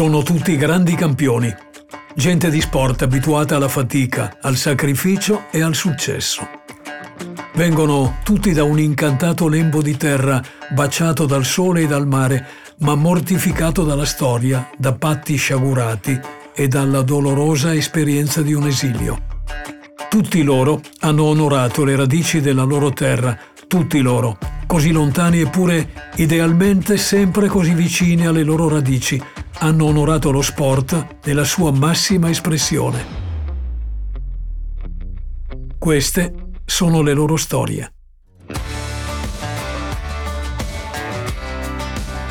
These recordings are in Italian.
Sono tutti grandi campioni, gente di sport abituata alla fatica, al sacrificio e al successo. Vengono tutti da un incantato lembo di terra, baciato dal sole e dal mare, ma mortificato dalla storia, da patti sciagurati e dalla dolorosa esperienza di un esilio. Tutti loro hanno onorato le radici della loro terra, tutti loro, così lontani eppure idealmente sempre così vicini alle loro radici, hanno onorato lo sport nella sua massima espressione. Queste sono le loro storie.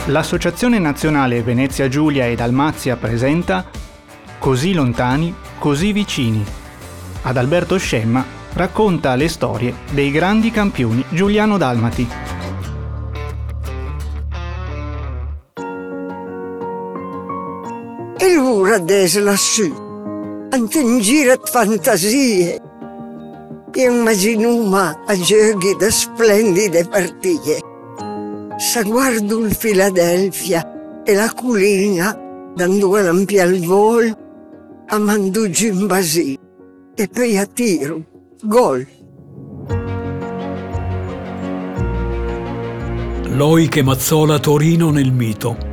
L'Associazione Nazionale Venezia Giulia e Dalmazia presenta Così lontani, così vicini. Ad Alberto Scemma racconta le storie dei grandi campioni giuliano-dalmati. E l'ora des lassù, antingirat fantasie, e immaginuma a giochi da splendide partite. Se guardo il Philadelphia e la culina, dando lampi al vol, a mandugi in basì, e poi a tiro, gol. Loic Mazzola Torino nel mito.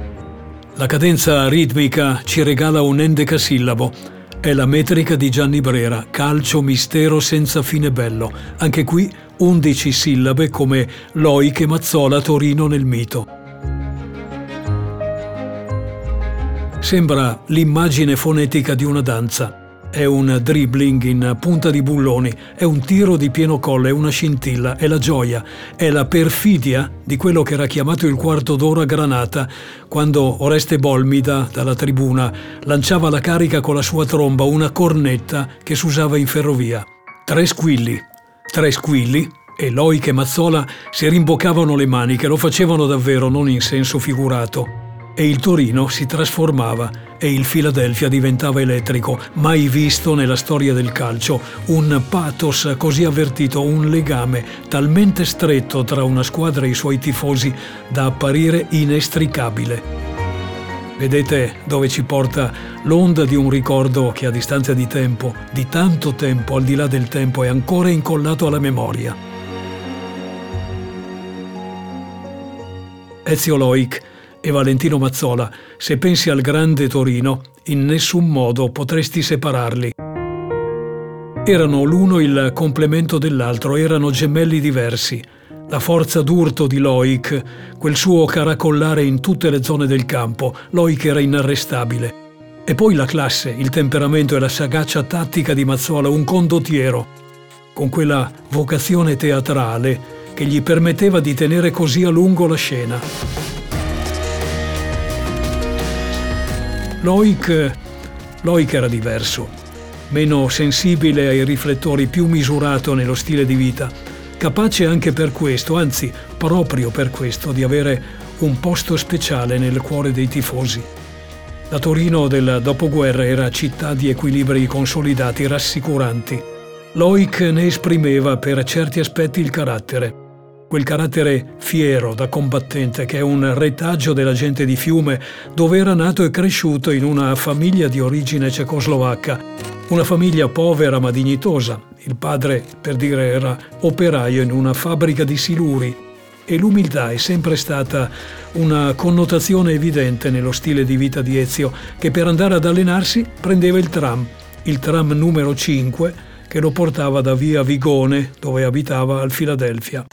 La cadenza ritmica ci regala un endecasillabo. È la metrica di Gianni Brera, calcio mistero senza fine bello. Anche qui 11 sillabe come Loic Mazzola Torino nel mito. Sembra l'immagine fonetica di una danza. È un dribbling in punta di bulloni, è un tiro di pieno colle, è una scintilla, è la gioia, è la perfidia di quello che era chiamato il quarto d'ora granata, quando Oreste Bolmida, dalla tribuna, lanciava la carica con la sua tromba, una cornetta che si usava in ferrovia. Tre squilli, tre squilli, e Loic e Mazzola si rimboccavano le maniche, lo facevano davvero, non in senso figurato e il Torino si trasformava e il Philadelphia diventava elettrico, mai visto nella storia del calcio, un pathos così avvertito, un legame talmente stretto tra una squadra e i suoi tifosi da apparire inestricabile. Vedete dove ci porta l'onda di un ricordo che a distanza di tempo, di tanto tempo al di là del tempo, è ancora incollato alla memoria. Ezio Loic e Valentino Mazzola, se pensi al grande Torino, in nessun modo potresti separarli. Erano l'uno il complemento dell'altro, erano gemelli diversi. La forza d'urto di Loic, quel suo caracollare in tutte le zone del campo, Loic era inarrestabile. E poi la classe, il temperamento e la sagacia tattica di Mazzola, un condottiero, con quella vocazione teatrale che gli permetteva di tenere così a lungo la scena. Loic, Loic era diverso, meno sensibile ai riflettori, più misurato nello stile di vita, capace anche per questo, anzi proprio per questo, di avere un posto speciale nel cuore dei tifosi. La Torino del dopoguerra era città di equilibri consolidati, rassicuranti. Loic ne esprimeva per certi aspetti il carattere quel carattere fiero da combattente che è un retaggio della gente di Fiume, dove era nato e cresciuto in una famiglia di origine cecoslovacca, una famiglia povera ma dignitosa. Il padre, per dire, era operaio in una fabbrica di siluri e l'umiltà è sempre stata una connotazione evidente nello stile di vita di Ezio, che per andare ad allenarsi prendeva il tram, il tram numero 5, che lo portava da via Vigone, dove abitava, al Filadelfia.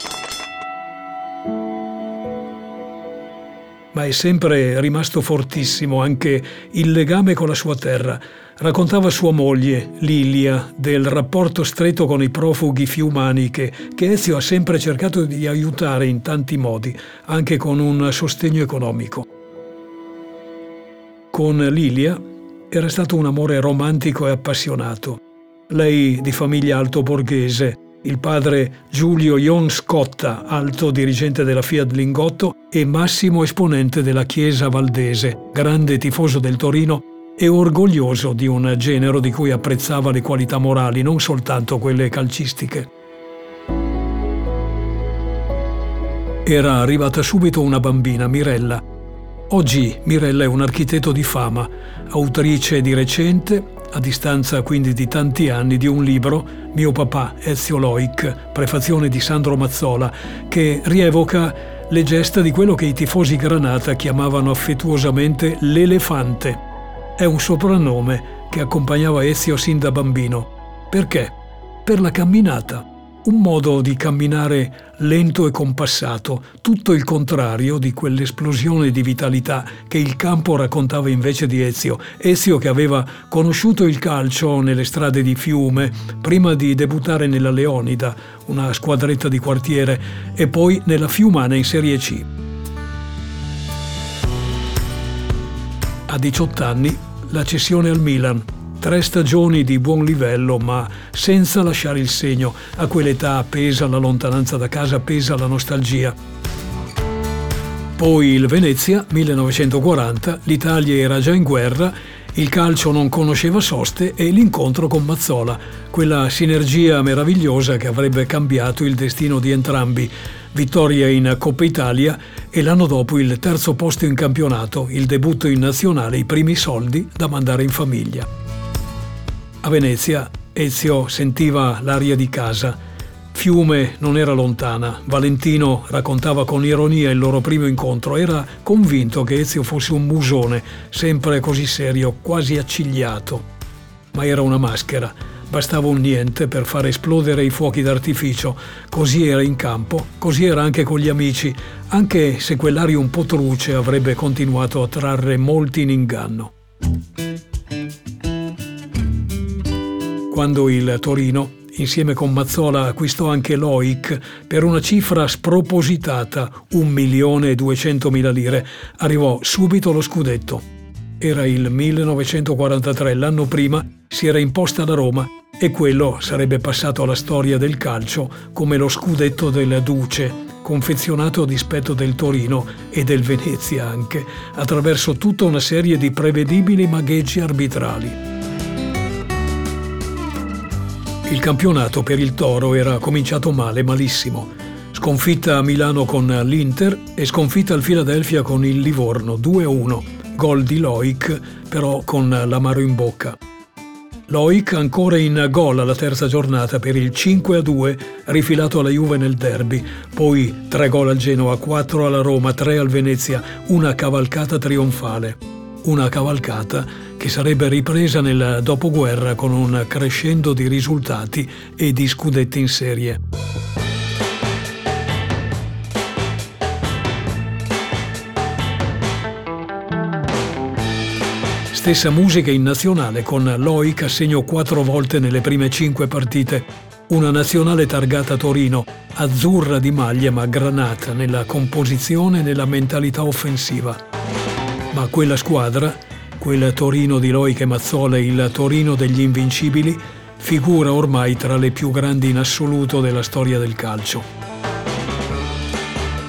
Ma è sempre rimasto fortissimo anche il legame con la sua terra. Raccontava sua moglie, Lilia, del rapporto stretto con i profughi fiumani che, che Ezio ha sempre cercato di aiutare in tanti modi, anche con un sostegno economico. Con Lilia era stato un amore romantico e appassionato. Lei di famiglia alto borghese, il padre Giulio Ion Scotta, alto dirigente della Fiat Lingotto e massimo esponente della Chiesa Valdese, grande tifoso del Torino e orgoglioso di un genero di cui apprezzava le qualità morali, non soltanto quelle calcistiche. Era arrivata subito una bambina, Mirella, Oggi Mirella è un architetto di fama, autrice di recente, a distanza quindi di tanti anni, di un libro, Mio papà, Ezio Loic, prefazione di Sandro Mazzola, che rievoca le gesta di quello che i tifosi Granata chiamavano affettuosamente l'elefante. È un soprannome che accompagnava Ezio sin da bambino. Perché? Per la camminata un modo di camminare lento e compassato, tutto il contrario di quell'esplosione di vitalità che il campo raccontava invece di Ezio. Ezio che aveva conosciuto il calcio nelle strade di Fiume prima di debuttare nella Leonida, una squadretta di quartiere, e poi nella Fiumana in Serie C. A 18 anni la cessione al Milan, Tre stagioni di buon livello, ma senza lasciare il segno. A quell'età pesa la lontananza da casa, pesa la nostalgia. Poi il Venezia, 1940, l'Italia era già in guerra, il calcio non conosceva soste e l'incontro con Mazzola, quella sinergia meravigliosa che avrebbe cambiato il destino di entrambi. Vittoria in Coppa Italia e l'anno dopo il terzo posto in campionato, il debutto in nazionale, i primi soldi da mandare in famiglia. A Venezia Ezio sentiva l'aria di casa. Fiume non era lontana. Valentino raccontava con ironia il loro primo incontro. Era convinto che Ezio fosse un musone, sempre così serio, quasi accigliato. Ma era una maschera. Bastava un niente per far esplodere i fuochi d'artificio. Così era in campo, così era anche con gli amici, anche se quell'aria un po' truce avrebbe continuato a trarre molti in inganno. Quando il Torino, insieme con Mazzola, acquistò anche Loic per una cifra spropositata, 1.200.000 lire, arrivò subito lo scudetto. Era il 1943, l'anno prima si era imposta la Roma e quello sarebbe passato alla storia del calcio come lo scudetto del Duce, confezionato a dispetto del Torino e del Venezia anche, attraverso tutta una serie di prevedibili magheggi arbitrali. Il campionato per il Toro era cominciato male, malissimo. Sconfitta a Milano con l'Inter e sconfitta al Philadelphia con il Livorno 2-1. Gol di Loic, però con l'amaro in bocca. Loic ancora in gol alla terza giornata per il 5-2 rifilato alla Juve nel derby, poi 3 gol al Genoa, 4 alla Roma, 3 al Venezia, una cavalcata trionfale. Una cavalcata che sarebbe ripresa nel dopoguerra con un crescendo di risultati e di scudetti in serie. Stessa musica in nazionale con Loic a segno quattro volte nelle prime cinque partite. Una nazionale targata Torino, azzurra di maglia ma granata nella composizione e nella mentalità offensiva. Ma quella squadra Quel Torino di Loic Mazzola, il Torino degli Invincibili, figura ormai tra le più grandi in assoluto della storia del calcio.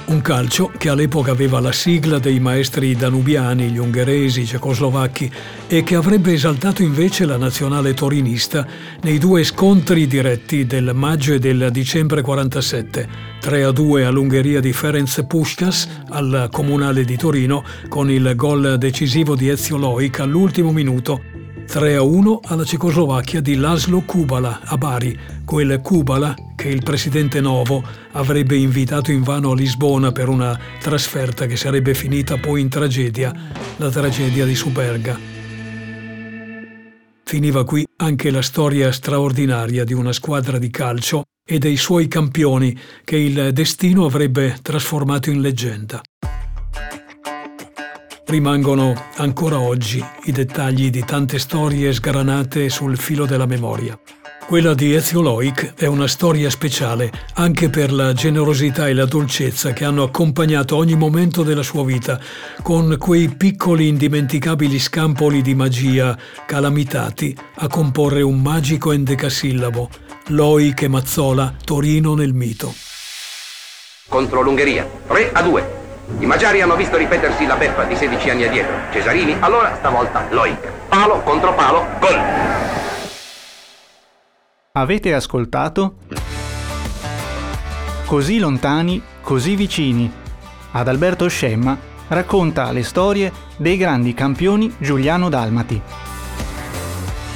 Un calcio che all'epoca aveva la sigla dei maestri danubiani, gli ungheresi, i cecoslovacchi e che avrebbe esaltato invece la nazionale torinista nei due scontri diretti del maggio e del dicembre 47, 3 a 2 all'Ungheria di Ferenc Puskas al Comunale di Torino con il gol decisivo di Ezio Loic all'ultimo minuto 3 a 1 alla Cecoslovacchia di Laszlo Kubala a Bari, quel Kubala che il presidente Novo avrebbe invitato invano a Lisbona per una trasferta che sarebbe finita poi in tragedia, la tragedia di Superga. Finiva qui anche la storia straordinaria di una squadra di calcio e dei suoi campioni che il destino avrebbe trasformato in leggenda. Rimangono ancora oggi i dettagli di tante storie sgranate sul filo della memoria. Quella di Ezio Loic è una storia speciale anche per la generosità e la dolcezza che hanno accompagnato ogni momento della sua vita, con quei piccoli indimenticabili scampoli di magia calamitati a comporre un magico endecasillabo, Loic e Mazzola, Torino nel mito. Contro l'Ungheria, 3 a 2. I magiari hanno visto ripetersi la beffa di 16 anni addietro. Cesarini, allora stavolta Loic. Palo contro palo, gol. Avete ascoltato? Così lontani, così vicini. Ad Alberto Scemma racconta le storie dei grandi campioni giuliano-dalmati.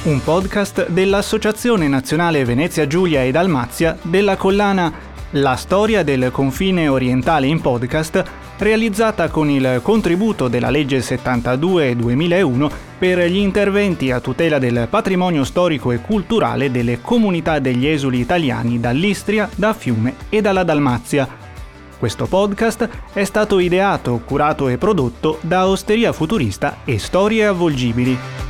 Un podcast dell'Associazione Nazionale Venezia Giulia e Dalmazia della collana La storia del confine orientale in podcast realizzata con il contributo della legge 72-2001 per gli interventi a tutela del patrimonio storico e culturale delle comunità degli esuli italiani dall'Istria, da Fiume e dalla Dalmazia. Questo podcast è stato ideato, curato e prodotto da Osteria Futurista e Storie Avvolgibili.